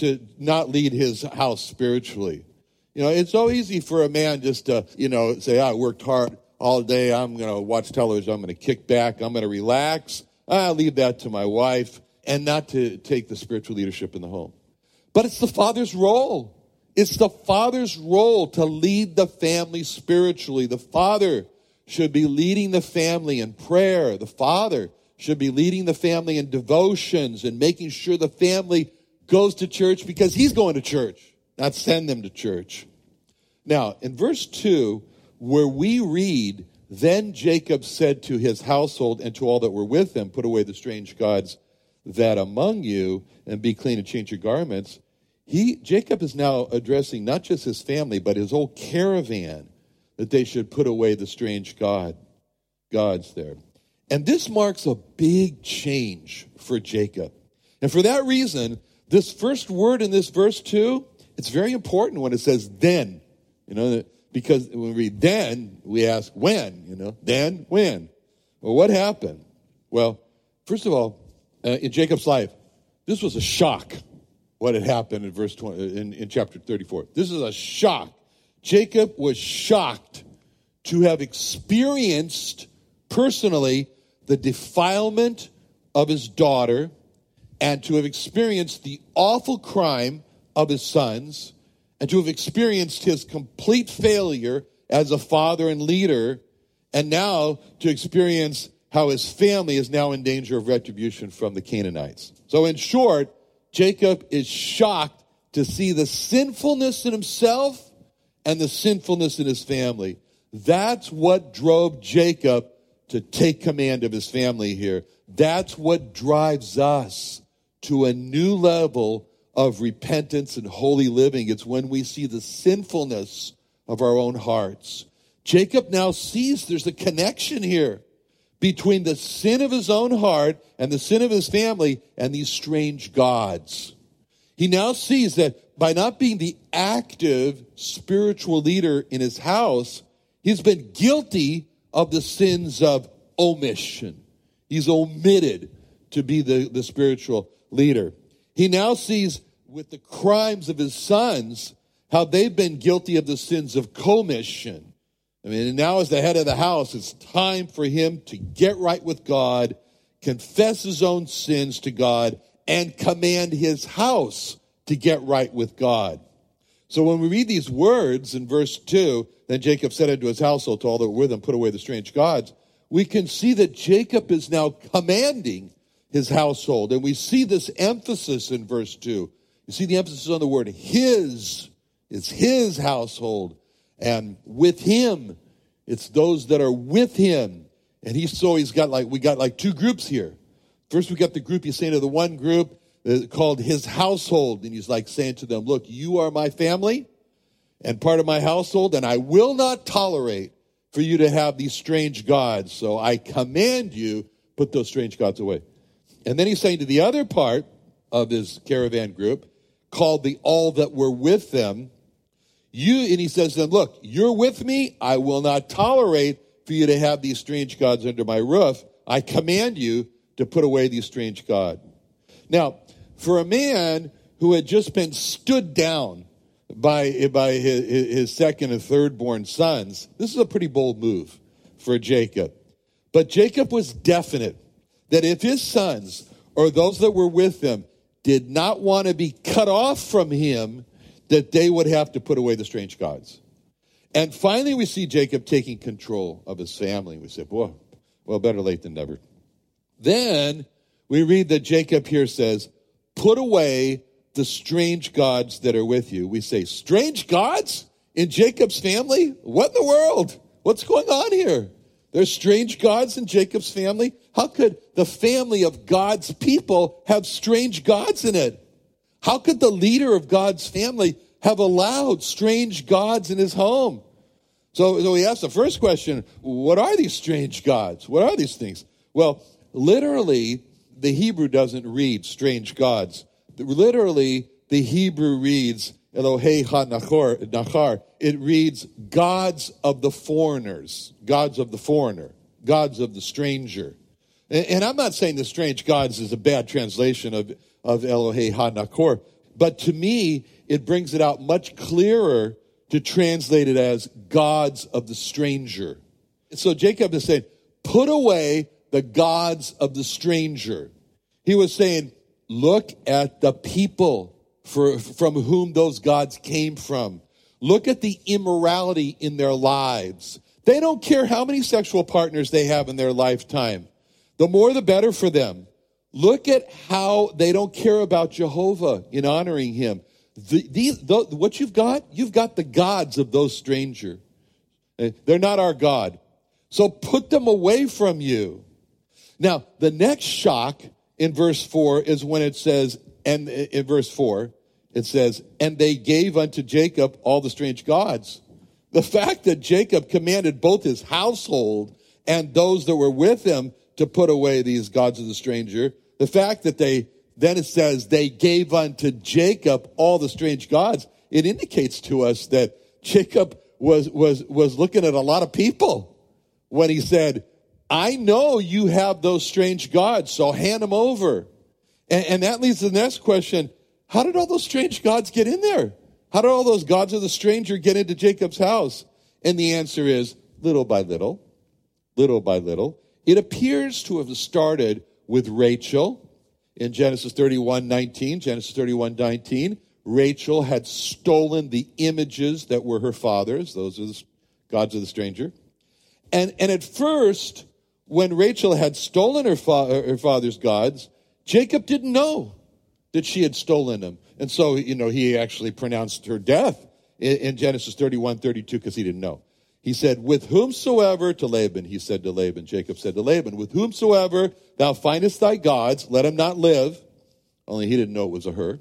to not lead his house spiritually. You know, it's so easy for a man just to, you know, say, I worked hard all day. I'm going to watch television. I'm going to kick back. I'm going to relax. I'll leave that to my wife and not to take the spiritual leadership in the home. But it's the father's role. It's the father's role to lead the family spiritually. The father should be leading the family in prayer. The father should be leading the family in devotions and making sure the family goes to church because he's going to church, not send them to church. Now, in verse 2, where we read, Then Jacob said to his household and to all that were with him, Put away the strange gods that among you, and be clean and change your garments. He, Jacob is now addressing not just his family, but his whole caravan, that they should put away the strange God, gods there. And this marks a big change for Jacob. And for that reason, this first word in this verse too, it's very important when it says then. You know, because when we read then, we ask when, you know, then, when? Well, what happened? Well, first of all, uh, in Jacob's life, this was a shock what had happened in verse 20, in, in chapter 34. This is a shock. Jacob was shocked to have experienced personally the defilement of his daughter and to have experienced the awful crime of his sons and to have experienced his complete failure as a father and leader and now to experience how his family is now in danger of retribution from the Canaanites. So in short, Jacob is shocked to see the sinfulness in himself and the sinfulness in his family. That's what drove Jacob to take command of his family here. That's what drives us to a new level of repentance and holy living. It's when we see the sinfulness of our own hearts. Jacob now sees there's a connection here between the sin of his own heart and the sin of his family and these strange gods. He now sees that by not being the active spiritual leader in his house, he's been guilty of the sins of omission. He's omitted to be the, the spiritual leader. He now sees with the crimes of his sons how they've been guilty of the sins of commission. I mean, now as the head of the house, it's time for him to get right with God, confess his own sins to God, and command his house to get right with God. So when we read these words in verse 2, then Jacob said unto his household, to all that were with him, put away the strange gods, we can see that Jacob is now commanding his household. And we see this emphasis in verse 2. You see the emphasis on the word his. It's his household. And with him, it's those that are with him. And he's so he's got like, we got like two groups here. First, we got the group he's saying to the one group uh, called his household. And he's like saying to them, look, you are my family and part of my household, and I will not tolerate for you to have these strange gods. So I command you, put those strange gods away. And then he's saying to the other part of his caravan group, called the all that were with them, you, and he says to them, look, you're with me. I will not tolerate for you to have these strange gods under my roof. I command you to put away these strange gods. Now, for a man who had just been stood down by, by his, his second and third born sons, this is a pretty bold move for Jacob. But Jacob was definite that if his sons or those that were with him did not want to be cut off from him that they would have to put away the strange gods. And finally, we see Jacob taking control of his family. We say, boy, well, better late than never. Then we read that Jacob here says, put away the strange gods that are with you. We say, strange gods in Jacob's family? What in the world? What's going on here? There's strange gods in Jacob's family. How could the family of God's people have strange gods in it? How could the leader of God's family have allowed strange gods in his home? So, so we ask the first question what are these strange gods? What are these things? Well, literally, the Hebrew doesn't read strange gods. Literally, the Hebrew reads Elohei HaNachar. It reads gods of the foreigners, gods of the foreigner, gods of the stranger. And, I'm not saying the strange gods is a bad translation of of Elohei HaNakor. But to me, it brings it out much clearer to translate it as gods of the stranger. So Jacob is saying, put away the gods of the stranger. He was saying, look at the people for, from whom those gods came from. Look at the immorality in their lives. They don't care how many sexual partners they have in their lifetime. The more the better for them. Look at how they don't care about Jehovah in honoring him. The, the, what you've got, you've got the gods of those strangers. Eh, they're not our God. So put them away from you. Now, the next shock in verse 4 is when it says, and eh, in verse 4, it says, and they gave unto Jacob all the strange gods. The fact that Jacob commanded both his household and those that were with him to put away these gods of the stranger the fact that they, then it says, they gave unto Jacob all the strange gods, it indicates to us that Jacob was, was, was looking at a lot of people when he said, I know you have those strange gods, so hand them over. And, and that leads to the next question. How did all those strange gods get in there? How did all those gods of the stranger get into Jacob's house? And the answer is little by little, little by little. It appears to have started with Rachel in Genesis 31 19. Genesis 31 19. Rachel had stolen the images that were her father's, those are the gods of the stranger. And, and at first, when Rachel had stolen her, fa- her father's gods, Jacob didn't know that she had stolen them. And so, you know, he actually pronounced her death in, in Genesis 31 32 because he didn't know. He said, With whomsoever, to Laban, he said to Laban, Jacob said to Laban, With whomsoever thou findest thy gods, let him not live. Only he didn't know it was a her.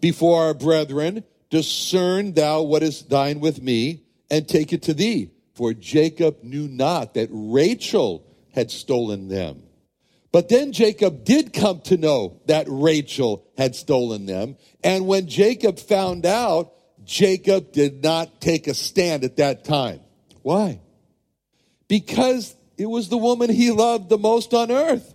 Before our brethren, discern thou what is thine with me, and take it to thee. For Jacob knew not that Rachel had stolen them. But then Jacob did come to know that Rachel had stolen them. And when Jacob found out, Jacob did not take a stand at that time. Why? Because it was the woman he loved the most on earth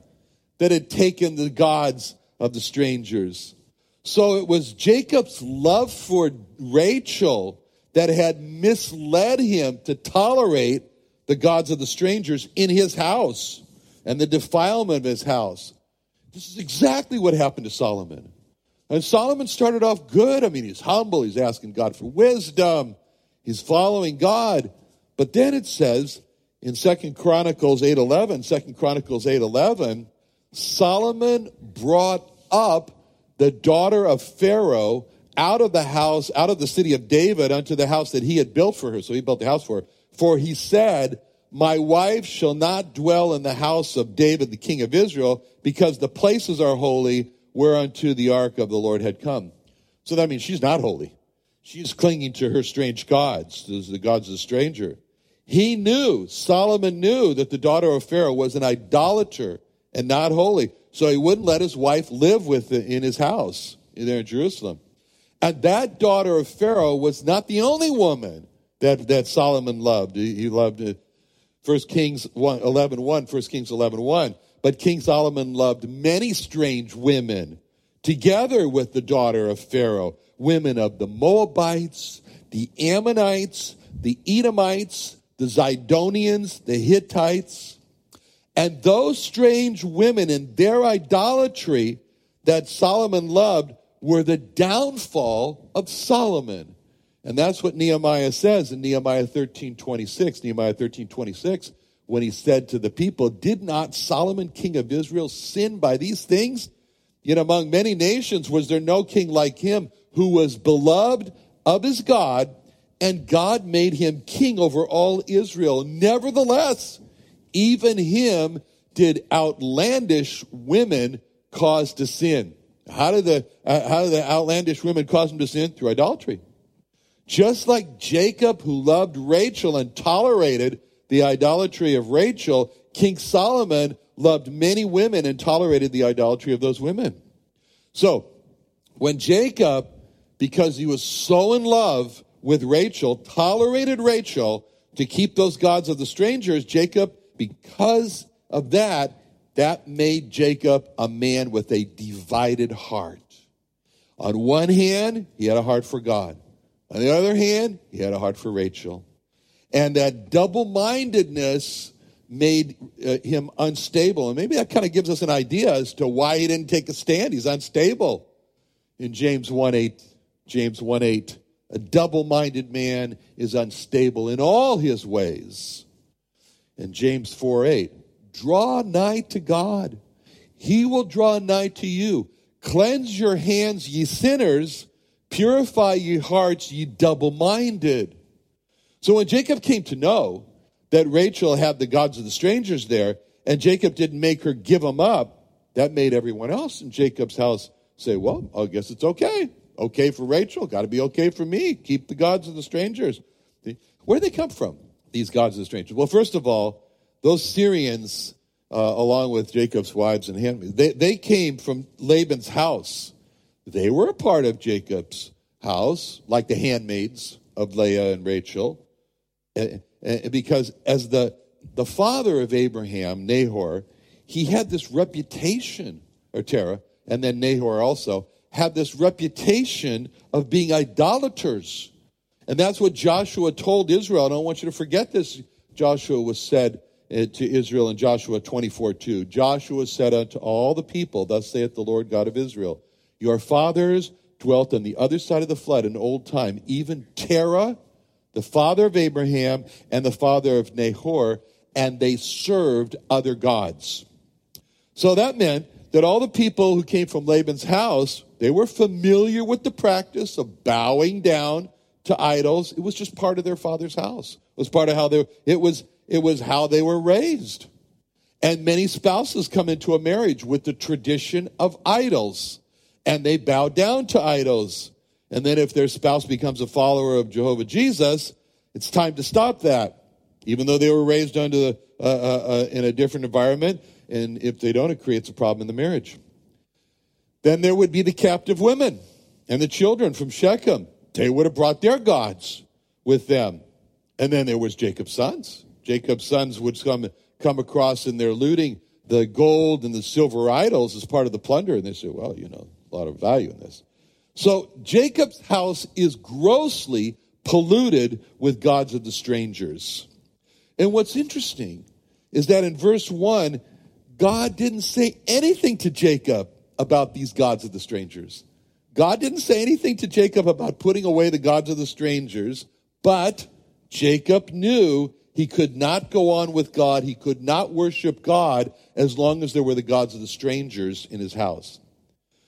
that had taken the gods of the strangers. So it was Jacob's love for Rachel that had misled him to tolerate the gods of the strangers in his house and the defilement of his house. This is exactly what happened to Solomon. And Solomon started off good. I mean, he's humble. He's asking God for wisdom. He's following God. But then it says in Second Chronicles 8.11, 2 Chronicles 8.11, Solomon brought up the daughter of Pharaoh out of the house, out of the city of David unto the house that he had built for her. So he built the house for her. For he said, my wife shall not dwell in the house of David, the king of Israel, because the places are holy whereunto the ark of the Lord had come. So that means she's not holy. She's clinging to her strange gods, the gods of the stranger. He knew, Solomon knew that the daughter of Pharaoh was an idolater and not holy. So he wouldn't let his wife live with in his house there in Jerusalem. And that daughter of Pharaoh was not the only woman that, that Solomon loved. He, loved uh, it. 1 Kings 1, 11, 1, 1 Kings 11, 1. But King Solomon loved many strange women together with the daughter of Pharaoh, women of the Moabites, the Ammonites, the Edomites, the Zidonians, the Hittites. And those strange women and their idolatry, that Solomon loved were the downfall of Solomon. And that's what Nehemiah says in Nehemiah 13 26. Nehemiah 13 26, when he said to the people, Did not Solomon, king of Israel, sin by these things? Yet among many nations was there no king like him who was beloved of his God, and God made him king over all Israel. Nevertheless, even him did outlandish women cause to sin. How did the uh, how did the outlandish women cause him to sin? Through idolatry. Just like Jacob, who loved Rachel and tolerated the idolatry of Rachel, King Solomon loved many women and tolerated the idolatry of those women. So, when Jacob, because he was so in love with Rachel, tolerated Rachel to keep those gods of the strangers, Jacob, because of that, that made Jacob a man with a divided heart. On one hand, he had a heart for God. On the other hand, he had a heart for Rachel. And that double mindedness made uh, him unstable. And maybe that kind of gives us an idea as to why he didn't take a stand. He's unstable. In James 1 8, James 1 8, a double minded man is unstable in all his ways. And James 4 8, draw nigh to God. He will draw nigh to you. Cleanse your hands, ye sinners. Purify ye hearts, ye double minded. So when Jacob came to know that Rachel had the gods of the strangers there, and Jacob didn't make her give them up, that made everyone else in Jacob's house say, Well, I guess it's okay. Okay for Rachel, got to be okay for me. Keep the gods of the strangers. Where do they come from, these gods of the strangers? Well, first of all, those Syrians, uh, along with Jacob's wives and handmaids, they, they came from Laban's house. They were a part of Jacob's house, like the handmaids of Leah and Rachel. And, and because as the, the father of Abraham, Nahor, he had this reputation, or Terah, and then Nahor also, had this reputation of being idolaters. And that's what Joshua told Israel. I don't want you to forget this. Joshua was said uh, to Israel in Joshua 24 2. Joshua said unto all the people, Thus saith the Lord God of Israel, Your fathers dwelt on the other side of the flood in old time, even Terah, the father of Abraham, and the father of Nahor, and they served other gods. So that meant that all the people who came from Laban's house, they were familiar with the practice of bowing down to idols. It was just part of their father's house. It was part of how they, it was it was how they were raised. And many spouses come into a marriage with the tradition of idols, and they bow down to idols. And then if their spouse becomes a follower of Jehovah Jesus, it's time to stop that. Even though they were raised under the, uh, uh, uh, in a different environment, and if they don't, it creates a problem in the marriage. Then there would be the captive women and the children from Shechem. They would have brought their gods with them. And then there was Jacob's sons. Jacob's sons would come, come across and they're looting the gold and the silver idols as part of the plunder. And they say, well, you know, a lot of value in this. So Jacob's house is grossly polluted with gods of the strangers. And what's interesting is that in verse 1, God didn't say anything to Jacob about these gods of the strangers. God didn't say anything to Jacob about putting away the gods of the strangers, but Jacob knew he could not go on with God. He could not worship God as long as there were the gods of the strangers in his house.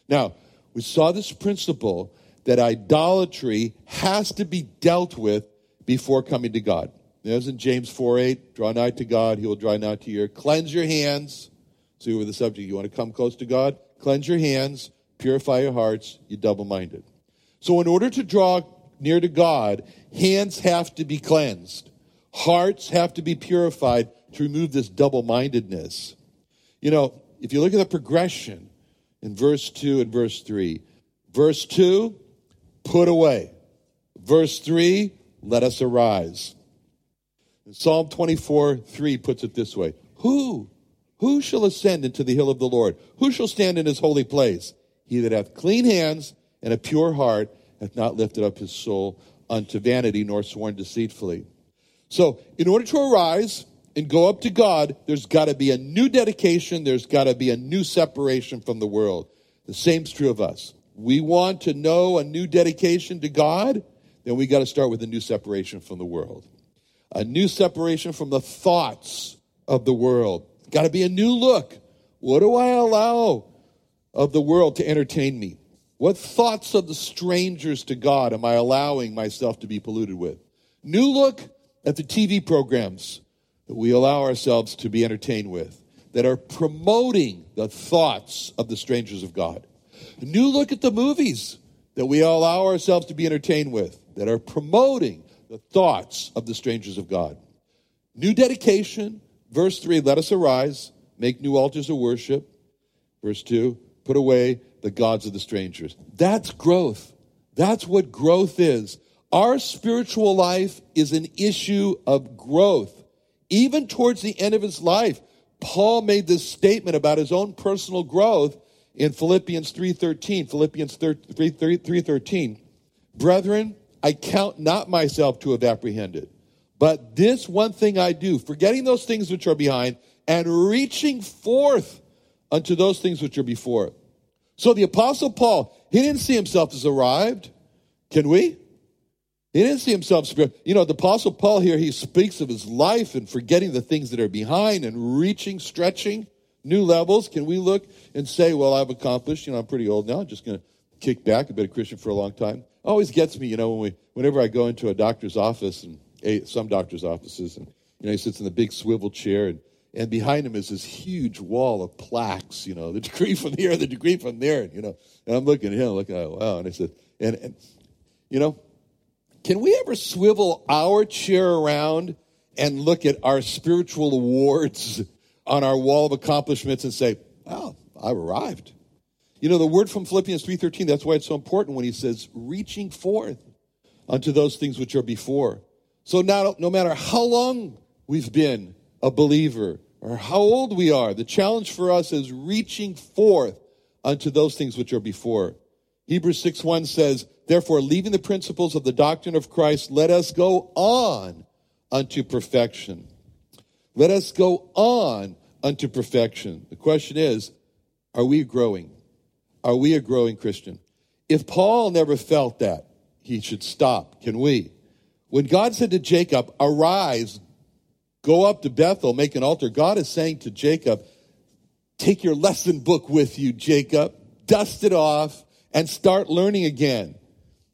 Now, we saw this principle that idolatry has to be dealt with before coming to God. As in James 4 8, draw nigh to God, he will draw nigh to you. Cleanse your hands. So with the subject, you want to come close to God? Cleanse your hands, purify your hearts, you double minded. So, in order to draw near to God, hands have to be cleansed. Hearts have to be purified to remove this double mindedness. You know, if you look at the progression in verse 2 and verse 3, verse 2, put away. Verse 3, let us arise. And Psalm 24 3 puts it this way Who? Who shall ascend into the hill of the Lord? Who shall stand in his holy place? He that hath clean hands and a pure heart hath not lifted up his soul unto vanity nor sworn deceitfully. So, in order to arise and go up to God, there's got to be a new dedication, there's got to be a new separation from the world. The same's true of us. We want to know a new dedication to God, then we got to start with a new separation from the world. A new separation from the thoughts of the world. Got to be a new look. What do I allow of the world to entertain me? What thoughts of the strangers to God am I allowing myself to be polluted with? New look at the TV programs that we allow ourselves to be entertained with that are promoting the thoughts of the strangers of God. A new look at the movies that we allow ourselves to be entertained with that are promoting the thoughts of the strangers of God. New dedication, verse 3, let us arise, make new altars of worship. Verse 2, put away the gods of the strangers. That's growth. That's what growth is. Our spiritual life is an issue of growth. Even towards the end of his life, Paul made this statement about his own personal growth in Philippians 3:13. Philippians 3:13. Brethren, I count not myself to have apprehended, but this one thing I do, forgetting those things which are behind and reaching forth unto those things which are before. So the apostle Paul, he didn't see himself as arrived. Can we? He didn't see himself. You know, the apostle Paul here, he speaks of his life and forgetting the things that are behind and reaching, stretching new levels. Can we look and say, well, I've accomplished, you know, I'm pretty old now, I'm just going to kick back. I've been a Christian for a long time. Always gets me, you know, when we, whenever I go into a doctor's office and some doctor's offices and, you know, he sits in the big swivel chair and, and behind him is this huge wall of plaques, you know, the degree from here, the degree from there, you know. And I'm looking at him, looking oh, at, wow. And I said, and, and you know, can we ever swivel our chair around and look at our spiritual awards on our wall of accomplishments and say, "Oh, I've arrived." You know, the word from Philippians 3:13, that's why it's so important when he says reaching forth unto those things which are before. So now no matter how long we've been a believer or how old we are, the challenge for us is reaching forth unto those things which are before. Hebrews 6 1 says, Therefore, leaving the principles of the doctrine of Christ, let us go on unto perfection. Let us go on unto perfection. The question is, are we growing? Are we a growing Christian? If Paul never felt that, he should stop. Can we? When God said to Jacob, Arise, go up to Bethel, make an altar, God is saying to Jacob, Take your lesson book with you, Jacob, dust it off, and start learning again.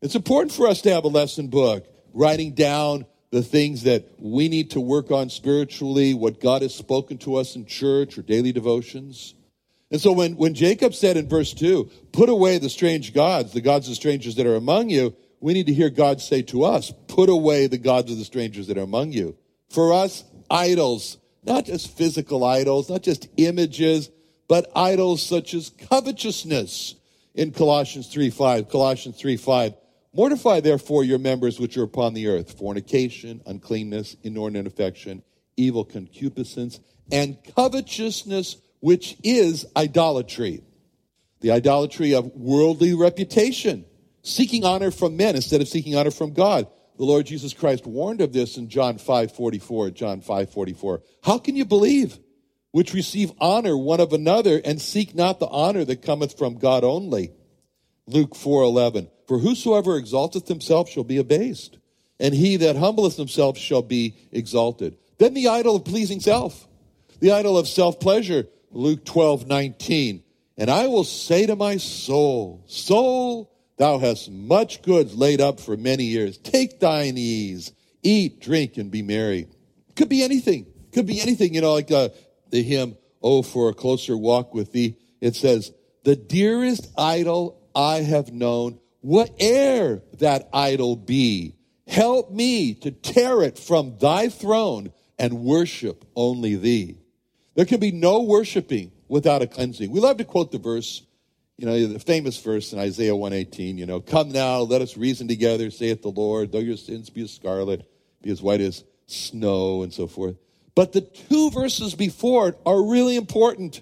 It's important for us to have a lesson book, writing down the things that we need to work on spiritually, what God has spoken to us in church or daily devotions. And so when, when Jacob said in verse 2, put away the strange gods, the gods of strangers that are among you, we need to hear God say to us, put away the gods of the strangers that are among you. For us, idols, not just physical idols, not just images, but idols such as covetousness, in Colossians 3 5. Colossians 3 5. Mortify therefore your members which are upon the earth fornication, uncleanness, inordinate affection, evil concupiscence, and covetousness, which is idolatry. The idolatry of worldly reputation, seeking honor from men instead of seeking honor from God. The Lord Jesus Christ warned of this in John 5 44. John 5 44. How can you believe? which receive honor one of another and seek not the honor that cometh from God only. Luke 4:11 For whosoever exalteth himself shall be abased and he that humbleth himself shall be exalted. Then the idol of pleasing self, the idol of self-pleasure, Luke 12:19 And I will say to my soul, soul, thou hast much goods laid up for many years. Take thine ease, eat, drink and be merry. Could be anything. Could be anything, you know, like uh, the hymn, Oh, for a closer walk with thee. It says, The dearest idol I have known, whate'er that idol be, help me to tear it from thy throne and worship only thee. There can be no worshiping without a cleansing. We love to quote the verse, you know, the famous verse in Isaiah 118, you know, come now, let us reason together, saith the Lord, though your sins be as scarlet, be as white as snow, and so forth. But the two verses before it are really important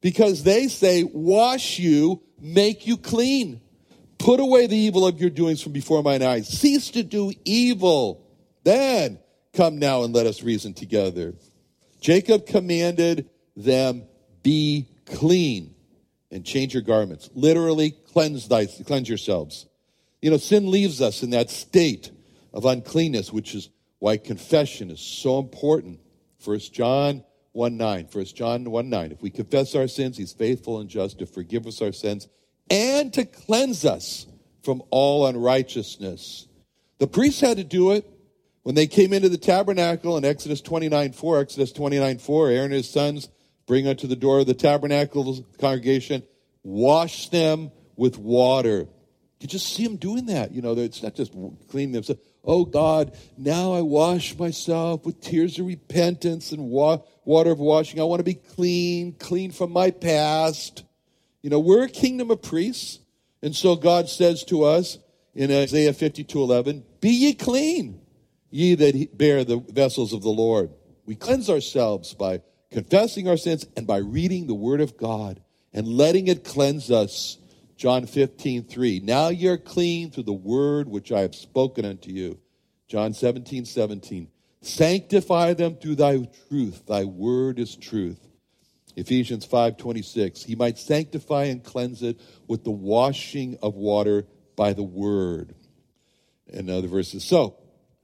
because they say, wash you, make you clean. Put away the evil of your doings from before mine eyes. Cease to do evil. Then come now and let us reason together. Jacob commanded them, be clean. and change your garments. Literally, cleanse, thy, cleanse yourselves. You know, sin leaves us in that state of uncleanness, which is why confession is so important. 1 John 1 9. 1 John 1 9. If we confess our sins, he's faithful and just to forgive us our sins and to cleanse us from all unrighteousness. The priests had to do it when they came into the tabernacle in Exodus 29 4. Exodus 29 4. Aaron and his sons bring unto the door of the tabernacle congregation, wash them with water. You just see them doing that. You know, it's not just cleaning themselves. Oh God, now I wash myself with tears of repentance and wa- water of washing. I want to be clean, clean from my past. You know, we're a kingdom of priests. And so God says to us in Isaiah 52 11, Be ye clean, ye that bear the vessels of the Lord. We cleanse ourselves by confessing our sins and by reading the Word of God and letting it cleanse us. John 15, 3. Now you're clean through the word which I have spoken unto you. John 17, 17. Sanctify them through thy truth. Thy word is truth. Ephesians 5:26 he might sanctify and cleanse it with the washing of water by the word. And other verses. So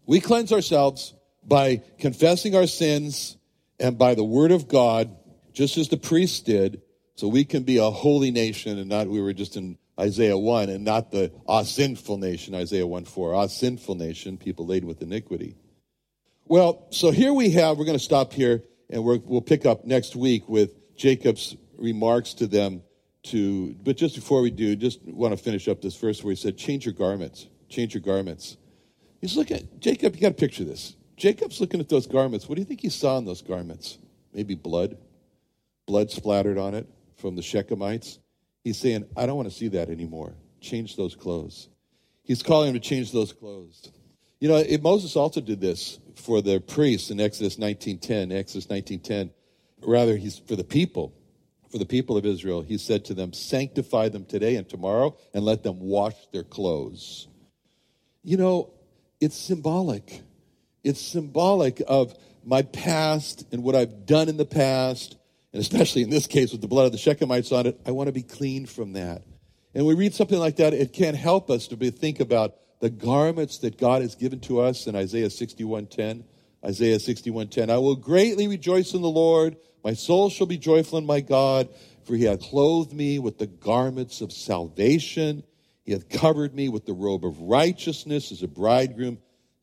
we cleanse ourselves by confessing our sins and by the word of God just as the priests did so we can be a holy nation and not we were just in Isaiah 1 and not the ah sinful nation Isaiah 1 4 ah sinful nation people laden with iniquity. Well so here we have we're going to stop here and we will pick up next week with Jacob's remarks to them to, but just before we do, just want to finish up this verse where he said, change your garments, change your garments. He's looking at, Jacob, you got to picture this. Jacob's looking at those garments. What do you think he saw in those garments? Maybe blood, blood splattered on it from the Shechemites. He's saying, I don't want to see that anymore. Change those clothes. He's calling him to change those clothes. You know, Moses also did this for the priests in Exodus 19.10. Exodus 19.10 rather, he's for the people, for the people of Israel. He said to them, Sanctify them today and tomorrow, and let them wash their clothes. You know, it's symbolic. It's symbolic of my past and what I've done in the past, and especially in this case with the blood of the Shechemites on it. I want to be clean from that. And we read something like that, it can't help us to be, think about the garments that God has given to us in Isaiah 61:10. Isaiah 61:10. I will greatly rejoice in the Lord. My soul shall be joyful in my God, for he hath clothed me with the garments of salvation. He hath covered me with the robe of righteousness, as a bridegroom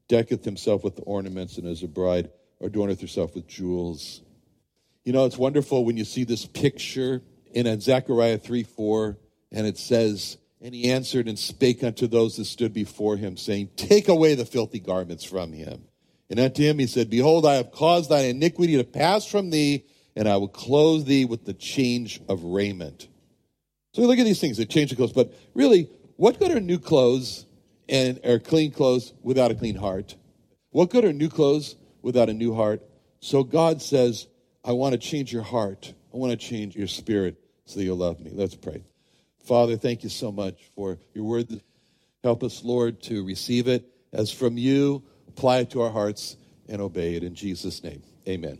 decketh himself with ornaments, and as a bride adorneth herself with jewels. You know, it's wonderful when you see this picture in Zechariah 3 4, and it says, And he answered and spake unto those that stood before him, saying, Take away the filthy garments from him. And unto him he said, Behold, I have caused thine iniquity to pass from thee, and I will clothe thee with the change of raiment. So we look at these things, they change the clothes. But really, what good are new clothes and or clean clothes without a clean heart? What good are new clothes without a new heart? So God says, I want to change your heart. I want to change your spirit so that you'll love me. Let's pray. Father, thank you so much for your word. Help us, Lord, to receive it as from you, apply it to our hearts, and obey it in Jesus' name. Amen.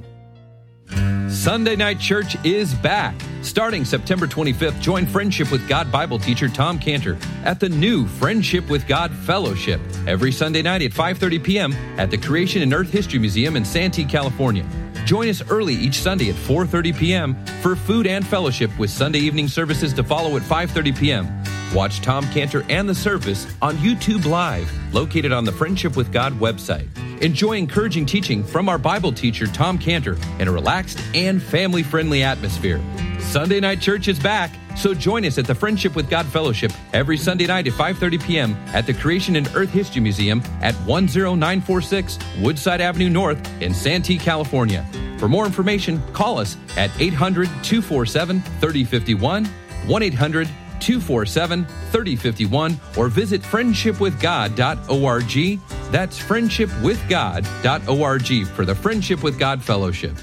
Sunday Night Church is back. Starting September 25th, join Friendship with God Bible teacher Tom Cantor at the new Friendship with God Fellowship every Sunday night at 5:30 p.m. at the Creation and Earth History Museum in Santee, California. Join us early each Sunday at 4:30 p.m. for food and fellowship with Sunday evening services to follow at 5:30 p.m. Watch Tom Cantor and the service on YouTube Live, located on the Friendship with God website. Enjoy encouraging teaching from our Bible teacher, Tom Cantor, in a relaxed and family friendly atmosphere. Sunday Night Church is back, so join us at the Friendship with God Fellowship every Sunday night at 5.30 p.m. at the Creation and Earth History Museum at 10946 Woodside Avenue North in Santee, California. For more information, call us at 800 247 3051, 1 800 247 3051, or visit friendshipwithgod.org. That's friendshipwithgod.org for the Friendship with God Fellowship.